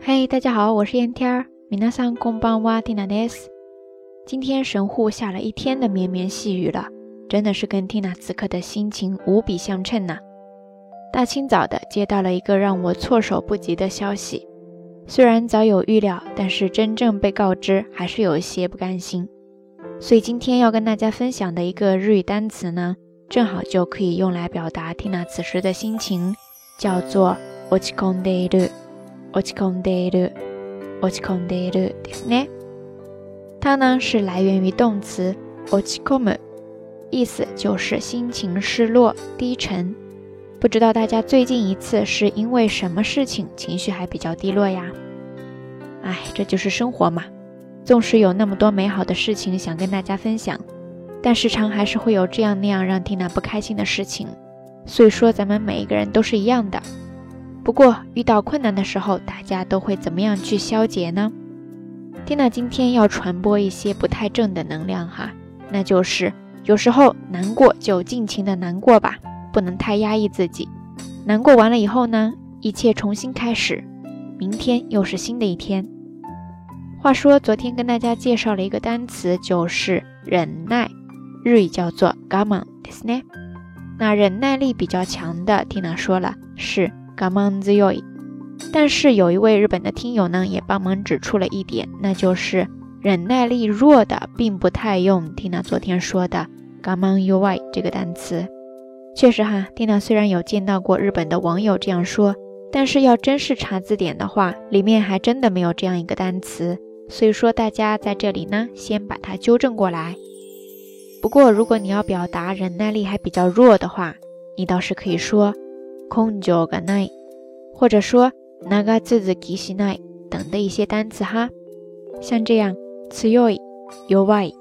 嘿，大家好，我是烟天儿。米娜桑公邦哇蒂娜奈斯。今天神户下了一天的绵绵细雨了，真的是跟缇娜此刻的心情无比相称呢。大清早的接到了一个让我措手不及的消息，虽然早有预料，但是真正被告知还是有一些不甘心。所以今天要跟大家分享的一个日语单词呢，正好就可以用来表达缇娜此时的心情，叫做落ち込んでいる。 落ち込んでいる。落ち込んでいるですね。它呢是来源于动词落ち込む，意思就是心情失落、低沉。不知道大家最近一次是因为什么事情情绪还比较低落呀？哎，这就是生活嘛。纵使有那么多美好的事情想跟大家分享，但时常还是会有这样那样让缇娜不开心的事情。所以说，咱们每一个人都是一样的。 不过遇到困难的时候，大家都会怎么样去消解呢？缇娜今天要传播一些不太正的能量哈，那就是有时候难过就尽情的难过吧，不能太压抑自己。难过完了以后呢，一切重新开始，明天又是新的一天。话说，昨天跟大家介绍了一个单词，就是忍耐，日语叫做 gaman，对不对？那忍耐力比较强的，缇娜说了是 gaman zui。但是有一位日本的听友呢，也帮忙指出了一点，那就是忍耐力弱的，并不太用缇娜昨天说的 gaman ui 这个单词。确实哈，缇娜虽然有见到过日本的网友这样说，但是要真是查字典的话，里面还真的没有这样一个单词。所以说，大家在这里呢，先把它纠正过来。不过，如果你要表达忍耐力还比较弱的话，你倒是可以说空就がない，或者说長続きしない等的一些单词哈。像这样強い、弱い，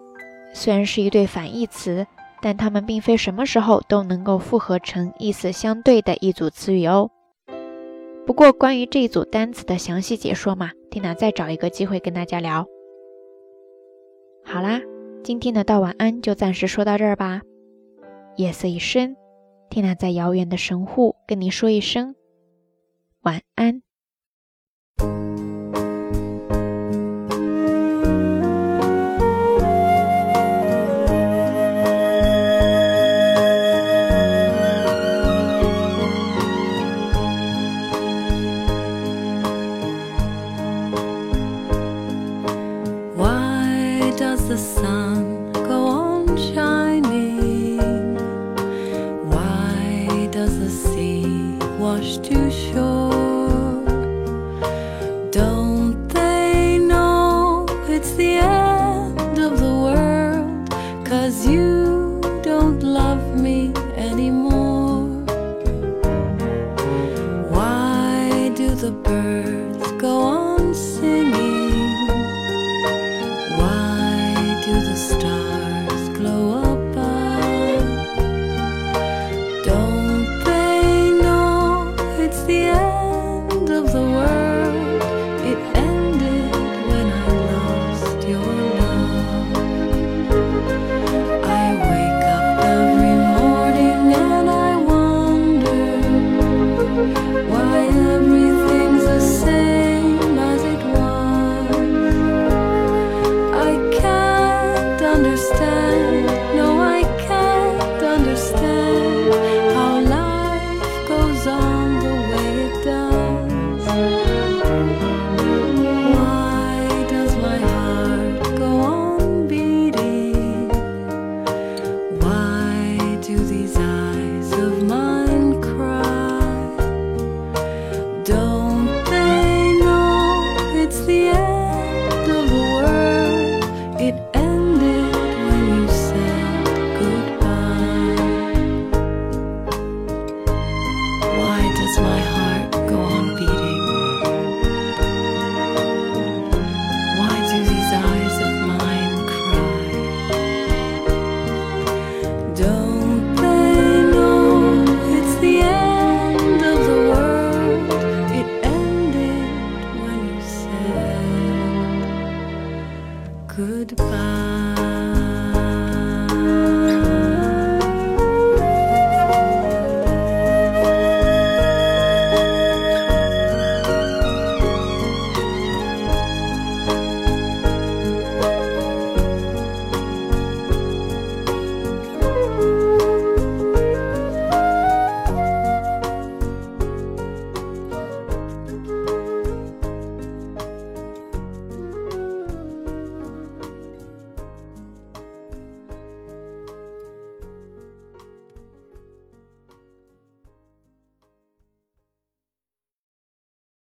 虽然是一对反义词，但它们并非什么时候都能够复合成意思相对的一组词语哦。不过，关于这一组单词的详细解说嘛，缇娜再找一个机会跟大家聊。好啦，今天的道晚安就暂时说到这儿吧。夜色已深， 缇娜在遥远的神户跟你说一声晚安。Why does the sun does the sea wash to shore? Don't they know it's the end of the world? Cause you don't love me anymore. down goodbye.